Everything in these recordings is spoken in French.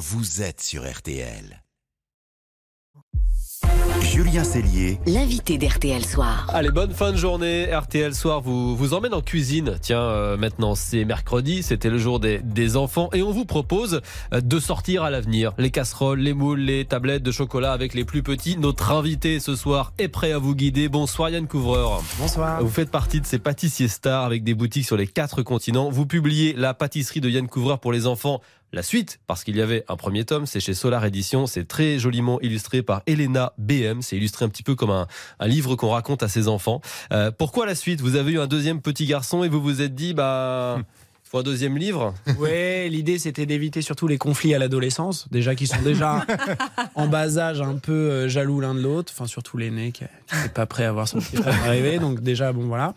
vous êtes sur RTL. Julien Cellier, L'invité d'RTL Soir. Allez, bonne fin de journée. RTL Soir vous, vous emmène en cuisine. Tiens, euh, maintenant c'est mercredi, c'était le jour des, des enfants et on vous propose euh, de sortir à l'avenir. Les casseroles, les moules, les tablettes de chocolat avec les plus petits. Notre invité ce soir est prêt à vous guider. Bonsoir Yann Couvreur. Bonsoir. Vous faites partie de ces pâtissiers stars avec des boutiques sur les quatre continents. Vous publiez la pâtisserie de Yann Couvreur pour les enfants. La suite, parce qu'il y avait un premier tome, c'est chez Solar Édition. C'est très joliment illustré par Elena BM. C'est illustré un petit peu comme un, un livre qu'on raconte à ses enfants. Euh, pourquoi la suite? Vous avez eu un deuxième petit garçon et vous vous êtes dit, bah, il faut un deuxième livre? Ouais, l'idée c'était d'éviter surtout les conflits à l'adolescence, déjà qui sont déjà en bas âge un peu euh, jaloux l'un de l'autre, enfin surtout l'aîné qui n'est pas prêt à voir son petit frère arriver, donc déjà bon voilà.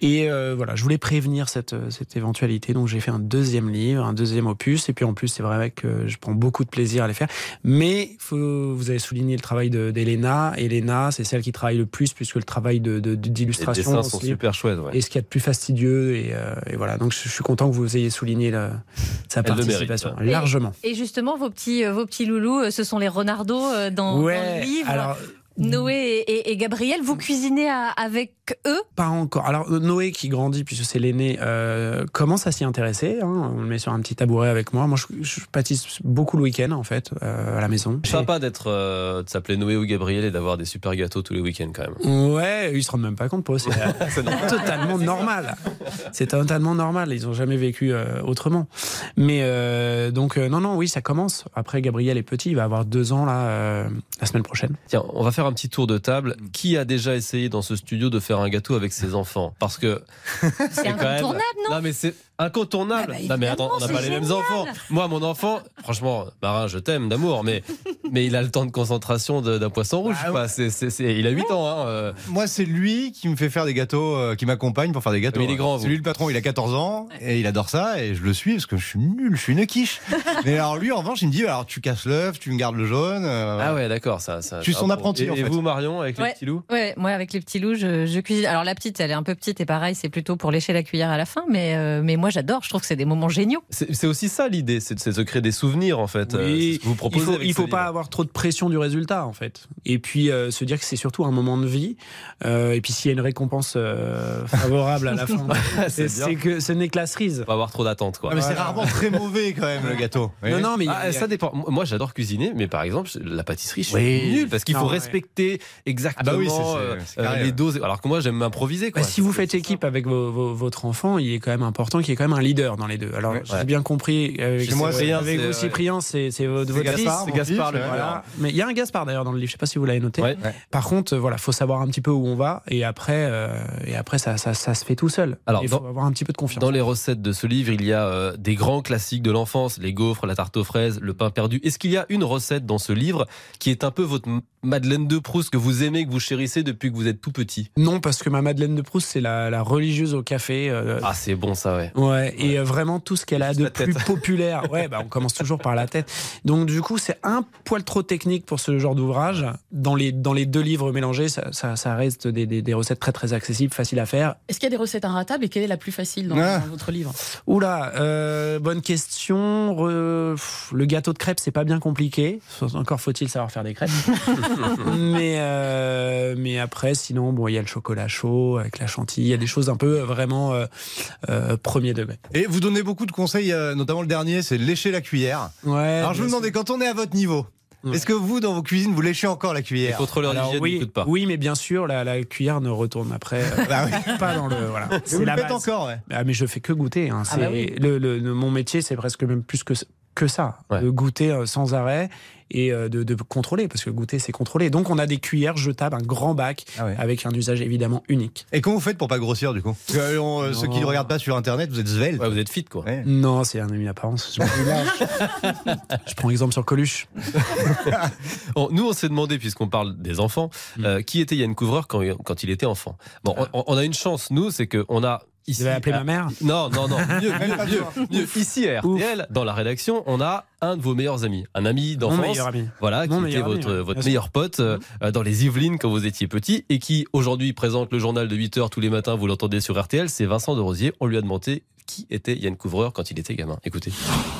Et euh, voilà, je voulais prévenir cette, euh, cette éventualité, donc j'ai fait un deuxième livre, un deuxième opus, et puis en plus c'est vrai que je prends beaucoup de plaisir à les faire. Mais faut, vous avez souligné le travail de- d'Elena. Elena, c'est celle qui travaille le plus puisque le travail de- de- Les d'illustration dessins sont super chouettes. ouais. et ce qu'il y a de plus fastidieux. Et, euh, et voilà, donc je, je suis content que vous ayez souligné la- sa Elle le participation. mérite. Largement. Et justement, vos petits, euh, vos petits loulous, euh, ce sont les renardos dans, dans le livre. alors Noé et, Gabriel, vous cuisinez à- avec eux? Pas encore. Alors Noé qui grandit puisque c'est l'aîné euh, commence à s'y intéresser. hein. On le met sur un petit tabouret avec moi. Moi, je, je pâtisse beaucoup le week-end en fait euh, à la maison. Sympa d'être, euh, de s'appeler Noé ou Gabriel et d'avoir des super gâteaux tous les week-ends quand même. Ouais, ils se rendent même pas compte pour eux. C'est totalement normal. C'est totalement normal. Ils ont jamais vécu euh, autrement. Mais euh, donc euh, non, non, oui, ça commence. Après, Gabriel est petit, il va avoir deux ans là euh, la semaine prochaine. Tiens, on va faire un petit tour de table. Qui a déjà essayé dans ce studio de faire un gâteau avec ses enfants? Parce que C'est quand même. Non, mais c'est incontournable. Ah bah, non, mais attends, on n'a pas les mêmes enfants. Moi, mon enfant, franchement, Marin, je t'aime d'amour, mais, mais il a le temps de concentration d'un poisson rouge. Bah, il a 8 ans. Hein, euh. Moi, c'est lui qui me fait faire des gâteaux, euh, qui m'accompagne pour faire des gâteaux. Mais il est grand, C'est lui le patron, il a 14 ans et il adore ça et je le suis parce que je suis nul, je suis une quiche. Mais alors lui, en revanche, il me dit alors tu casses l'œuf, tu me gardes le jaune. euh, Ah ouais, d'accord. Ça, ça, Je suis son apprenti, Et, en et fait. vous, Marion, avec les petits loups Ouais, moi avec les petits loups, je, je cuisine. Alors la petite, elle est un peu petite et pareil, c'est plutôt pour lécher la cuillère à la fin, mais, euh, mais moi j'adore, je trouve que c'est des moments géniaux. C'est aussi ça l'idée, c'est de se créer des souvenirs en fait. Euh, c'est ce que vous il proposez faut, avec il faut pas livre. avoir trop de pression du résultat en fait. Et puis euh, se dire que c'est surtout un moment de vie. Euh, et puis s'il y a une récompense euh, favorable à la fin, c'est que ce n'est que la cerise. Faut pas avoir trop d'attentes quoi. Ah, mais c'est rarement très mauvais quand même le gâteau. Oui. Non, non, mais il a- Ah, ça dépend. Moi, j'adore cuisiner, mais par exemple, la pâtisserie, je suis Oui. nul parce qu'il faut ouais. respecter exactement Ah bah oui, euh, les doses. Alors que moi, j'aime m'improviser. Bah, quoi. si vous faites équipe avec vos- vos- votre enfant, il est quand même important qu'il ait quand même un leader dans les deux. Alors Ouais. j'ai bien compris. Avec, Chez moi, avec Cyprien, vous, c'est- Cyprien, c'est c'est votre, C'est. Gaspard, c'est Gaspard, ouais. Voilà. Mais il y a un Gaspard d'ailleurs dans le livre. Je sais pas si vous l'avez noté. Ouais. Par contre, euh, voilà, faut savoir un petit peu où on va et après, euh, et après ça, ça, ça se fait tout seul. Alors, il faut dans- avoir un petit peu de confiance. Dans les recettes de ce livre, il y a euh, des grands classiques de l'enfance, les gaufres, la tarte aux fraises, le pain perdu. Est-ce qu'il y a une recette dans ce livre qui est un peu votre Madeleine de Proust que vous aimez, que vous chérissez depuis que vous êtes tout petit? Non, parce que ma Madeleine de Proust, c'est la, la religieuse au café. euh, Ah, c'est bon ça, ouais. Ouais, et euh, vraiment tout ce qu'elle a Juste de plus populaire. Ouais, bah on commence toujours par la tête. Donc du coup, c'est un poil trop technique pour ce genre d'ouvrage. Dans les dans les deux livres mélangés, ça, ça, ça reste des, des, des recettes très très accessibles, faciles à faire. Est-ce qu'il y a des recettes inratables et quelle est la plus facile dans, Ah. dans votre livre? Oula, euh, bonne question. Re- pff, Le gâteau de crêpes, c'est pas bien compliqué. Encore faut-il savoir faire des crêpes. mais euh, mais après, sinon, bon, il y a le chocolat chaud avec la chantilly. Il y a des choses un peu vraiment euh, euh, premier Et vous donnez beaucoup de conseils, euh, notamment le dernier, c'est lécher la cuillère. Ouais. Alors je me demandais, quand on est à votre niveau, Ouais. est-ce que vous, dans vos cuisines, vous léchez encore la Les cuillère? Contrôleurs Alors, d'hygiène oui, n'écoutent pas. oui, mais bien sûr, la, la cuillère ne retourne après euh, Bah oui. pas dans le. Voilà. Mais C'est Vous le la faites base. encore, ouais. Ah, mais je fais que goûter. hein. Ah C'est bah oui. le, le- le- mon métier, c'est presque même plus que que ça, Ouais. de goûter euh, sans arrêt et euh, de, de contrôler, parce que goûter, c'est contrôler. Donc, on a des cuillères jetables, un grand bac, Ah ouais. avec un usage évidemment unique. Et comment vous faites pour pas grossir du coup? Parce que, on, euh, Ceux qui ne regardent pas sur internet, vous êtes svelte. Ouais, vous êtes fit quoi. Ouais. Non, c'est un ami apparence. Je, prends exemple sur Coluche. Bon, nous, on s'est demandé, puisqu'on parle des enfants, euh, qui était Yann Couvreur quand, quand il était enfant? Bon, on, on a une chance, nous, c'est qu'on a ici. vais appeler à- ma mère. Non, non, non. Mieux, mieux, mieux, mieux. Ici à RTL, dans la rédaction, on a un de vos meilleurs amis, un ami d'enfance. meilleur ami. Voilà, qui était ami, votre, ouais, votre meilleur pote euh, euh, dans les Yvelines quand vous étiez petit et qui aujourd'hui présente le journal de 8 heures tous les matins, vous l'entendez sur RTL, c'est Vincent de Rosier. On lui a demandé qui était Yann Couvreur quand il était gamin. Écoutez.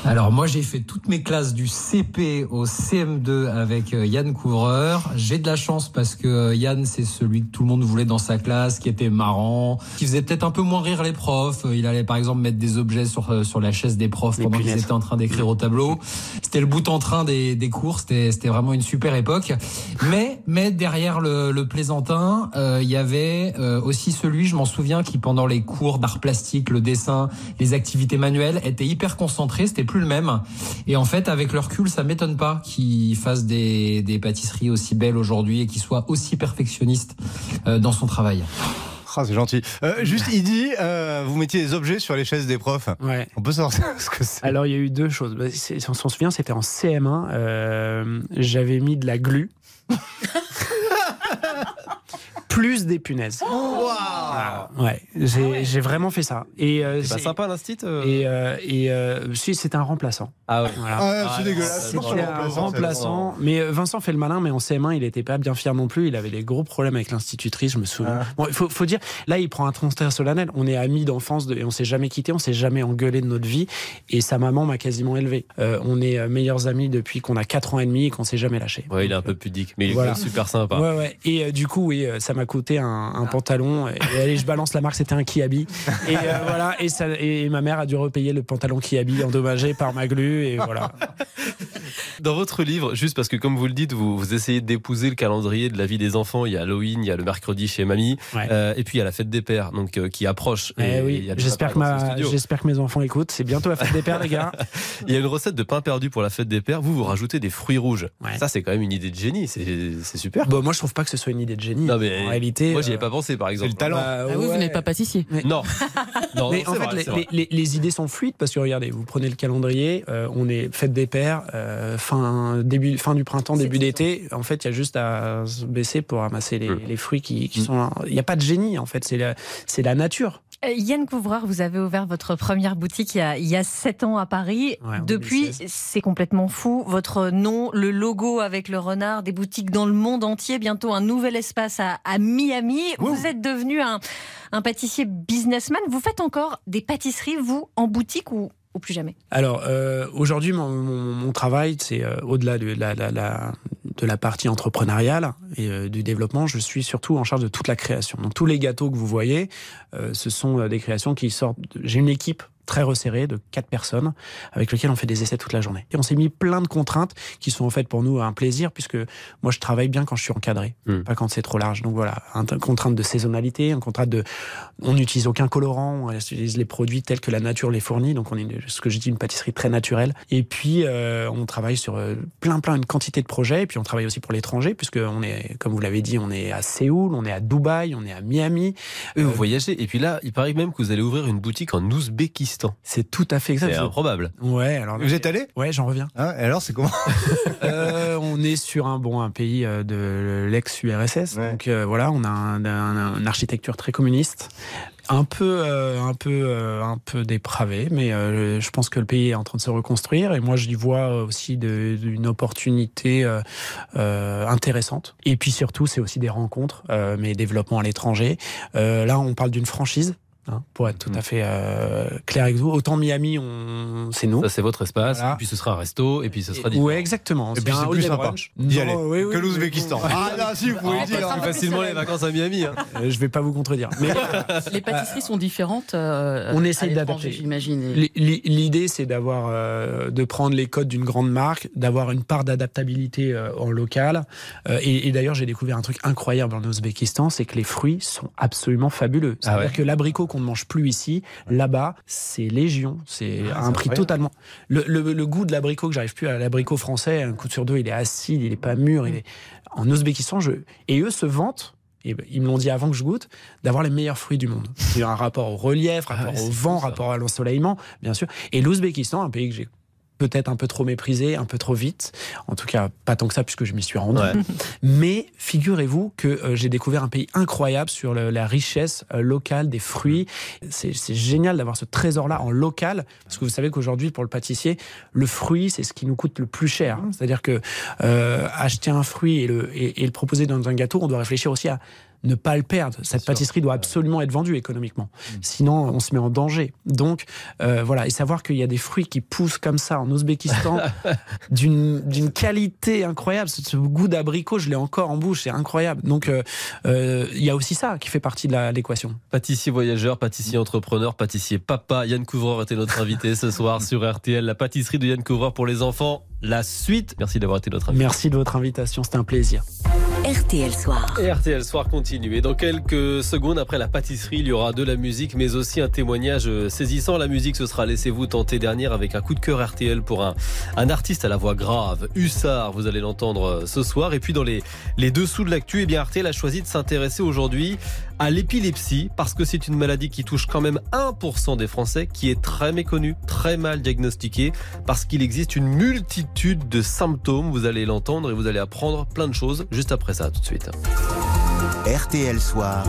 Alors moi j'ai fait toutes mes classes du CP au CM2 avec euh, Yann Couvreur. J'ai de la chance parce que euh, Yann c'est celui que tout le monde voulait dans sa classe, qui était marrant, qui faisait peut-être un peu moins rire les profs. Euh, Il allait par exemple mettre des objets sur sur la chaise des profs Les pendant qu'ils étaient en train d'écrire au tableau. C'était le bout en train des, des cours. C'était c'était vraiment une super époque. Mais mais derrière le, le plaisantin, euh, il y avait euh, aussi celui, je m'en souviens, qui pendant les cours d'art plastique, le dessin, les activités manuelles, était hyper concentré. C'était plus le même. Et en fait, avec le recul, ça m'étonne pas qu'il fasse des, des pâtisseries aussi belles aujourd'hui et qu'il soit aussi perfectionniste euh, dans son travail. Ah, c'est gentil. Euh, juste, il dit, euh, vous mettiez des objets sur les chaises des profs. Ouais. On peut savoir ce que c'est. Alors, il y a eu deux choses. Bah, c'est- On s'en souvient, c'était en CM1. euh, J'avais mis de la glu. Plus des punaises. Voilà. Ouais, j'ai vraiment fait ça. Et euh, C'est pas c'est- sympa l'instit euh Et, euh, et euh, si, c'était un remplaçant. Ah ouais. Voilà. Ah, Ah, c'est non, dégueulasse. c'est C'était un remplaçant. Mais Vincent fait le malin, mais en CM1, il n'était pas bien fier non plus. Il avait des gros problèmes avec l'institutrice, je me souviens. Bon, il faut, faut dire, là, il prend un transfert solennel. On est amis d'enfance de- et on s'est jamais quitté, on s'est jamais engueulé de notre vie. Et sa maman m'a quasiment élevé. Euh, on est meilleurs amis depuis qu'on a 4 ans et demi et qu'on s'est jamais lâché. Ouais, il est un peu pudique, mais il est Voilà. quand même super sympa. Ouais, ouais. Et euh, du coup, oui, ça m'a coûté un, un pantalon. Et, et allez, je balance la marque, c'était un Kiabi. Et euh, voilà. Et, ça, et ma mère a dû repayer le pantalon Kiabi endommagé par ma glu. Et voilà. Dans votre livre, juste parce que comme vous le dites, vous, vous essayez d'épouser le calendrier de la vie des enfants. Il y a Halloween, il y a le mercredi chez mamie, Ouais. euh, et puis il y a la fête des pères, donc euh, qui approche. Eh oui, j'espère que, ma, mes enfants écoutent. C'est bientôt la fête des pères, les gars. Il y a une recette de pain perdu pour la fête des pères. Vous, vous rajoutez des fruits rouges. Ouais. Ça, c'est quand même une idée de génie. C'est super. Bon, moi, je trouve pas que ce soit une idée de génie. Non, mais réalité, Moi, j'y ai euh, pas pensé, par exemple. le talent. bah, Ah oui, vous n'êtes pas pâtissier. Non. non, Mais non, en c'est fait, vrai, les, c'est vrai. les- les- les idées sont fluides parce que regardez, vous prenez le calendrier, euh, on est fête des pères, euh, fin, début, fin du printemps, début d'été. En fait, il y a juste à se baisser pour ramasser les, Mm. les fruits qui, qui Mm. sont. Il n'y a pas de génie, en fait, c'est la, c'est la nature. Euh, Yann Couvreur, vous avez ouvert votre première boutique il y a, il y a 7 ans à Paris. Ouais, Depuis, 2016. c'est complètement fou. Votre nom, le logo avec le renard, des boutiques dans le monde entier, bientôt un nouvel espace à, à Miami. Vous êtes devenu un, un pâtissier businessman. Vous faites encore des pâtisseries, vous, en boutique ou, ou plus jamais? Alors, euh, aujourd'hui, mon, mon- mon travail, c'est euh, au-delà de la, la- la- de la partie entrepreneuriale et euh, du développement, je suis surtout en charge de toute la création. Donc, tous les gâteaux que vous voyez, euh, ce sont euh, des créations qui sortent. J'ai une équipe très resserrée de quatre personnes avec lesquelles on fait des essais toute la journée. Et on s'est mis plein de contraintes qui sont en fait pour nous un plaisir puisque moi je travaille bien quand je suis encadré, Mm. pas quand c'est trop large. Donc voilà, un une contrainte de saisonnalité, une contrainte de on n'utilise aucun colorant, on utilise les produits tels que la nature les fournit. Donc on est ce que je dis une pâtisserie très naturelle. Et puis euh, on travaille sur euh, plein plein une quantité de projets. Et puis on travaille aussi pour l'étranger puisque on est, comme vous l'avez dit, on est à Séoul, on est à Dubaï, on est à Miami. Vous Euh, voyagez. Et puis là, il paraît même que vous allez ouvrir une boutique en Ouzbékistan. C'est tout à fait exact. C'est improbable. Ouais, alors Vous êtes allé? Ouais, j'en reviens. Hein, et Alors, c'est comment? Euh, on est sur un bon un pays euh, de l'ex-URSS, Ouais. donc euh, voilà, on a un- un- une architecture très communiste, un peu euh, un peu euh, un peu dépravée, mais euh, je pense que le pays est en train de se reconstruire et moi j'y vois aussi de- une opportunité euh, euh, intéressante. Et puis surtout, c'est aussi des rencontres, euh, mais développement à l'étranger. Euh, là, on parle d'une franchise. Hein, pour être tout à fait euh, clair avec vous, autant Miami, on... c'est nous. Ça, c'est votre espace. Voilà. Et puis ce sera un resto. Et puis ce sera différent. Ouais, exactement. Et puis un c'est plus sympa d'y Non, aller oui, oui, que oui, l'Ouzbékistan. oui. Ah, là, si, vous pouvez Ah, dire. un peu facilement plus les vacances à Miami. hein. Euh, je vais pas vous contredire. Mais Les pâtisseries sont différentes. euh, On l'étranger, d'adapter. J'imagine. L'idée, c'est d'avoir, euh, de prendre les codes d'une grande marque, d'avoir une part d'adaptabilité euh, en local. Euh, et et d'ailleurs, j'ai découvert un truc incroyable en Ouzbékistan, c'est que les fruits sont absolument fabuleux. Ah C'est-à-dire ouais. que l'abricot qu'on ne mange plus ici, là-bas, c'est légion. C'est Ah, à un prix totalement. Le, le- le goût de l'abricot que j'arrive plus à l'abricot français, un coup sur deux, il est acide, il est pas mûr. Il est... En Ouzbékistan, je... et eux se vantent. Et ben, ils me l'ont dit avant que je goûte, d'avoir les meilleurs fruits du monde. C'est un rapport au relief, rapport ouais, au vent, ça. rapport à l'ensoleillement, bien sûr. Et l'Ouzbékistan, un pays que j'ai peut-être un peu trop méprisé, un peu trop vite. En tout cas, pas tant que ça puisque je m'y suis rendu. Ouais. Mais figurez-vous que euh, j'ai découvert un pays incroyable sur le- la richesse euh, locale des fruits. C'est génial d'avoir ce trésor-là en local parce que vous savez qu'aujourd'hui, pour le pâtissier, le fruit, c'est ce qui nous coûte le plus cher. C'est-à-dire que euh, acheter un fruit et le, et, et le proposer dans un gâteau, on doit réfléchir aussi à ne pas le perdre. Cette pâtisserie doit absolument être vendue économiquement. Sinon, on se met en danger. Donc, euh, voilà. Et savoir qu'il y a des fruits qui poussent comme ça en Ouzbékistan, d'une qualité incroyable. Ce, ce goût d'abricot, je l'ai encore en bouche, c'est incroyable. Donc, euh, euh, il y a aussi ça qui fait partie de l'équation. Pâtissier voyageur, pâtissier entrepreneur, pâtissier papa. Yann Couvreur était notre invité ce soir sur RTL. La pâtisserie de Yann Couvreur pour les enfants. La suite. Merci d'avoir été notre invité. Merci de votre invitation, c'était un plaisir. RTL Soir. RTL Soir continue. Et dans quelques secondes après la pâtisserie, il y aura de la musique, mais aussi un témoignage saisissant. La musique, ce sera Laissez-vous tenter dernière avec un coup de cœur RTL pour un, un artiste à la voix grave, Hussard. Vous allez l'entendre euh, ce soir. Et puis dans les, les dessous de l'actu, eh bien RTL a choisi de s'intéresser aujourd'hui à l'épilepsie parce que c'est une maladie qui touche quand même 1% des Français, qui est très méconnue, très mal diagnostiquée, parce qu'il existe une multitude de symptômes. Vous allez l'entendre et vous allez apprendre plein de choses juste après ça, tout de suite. RTL Soir.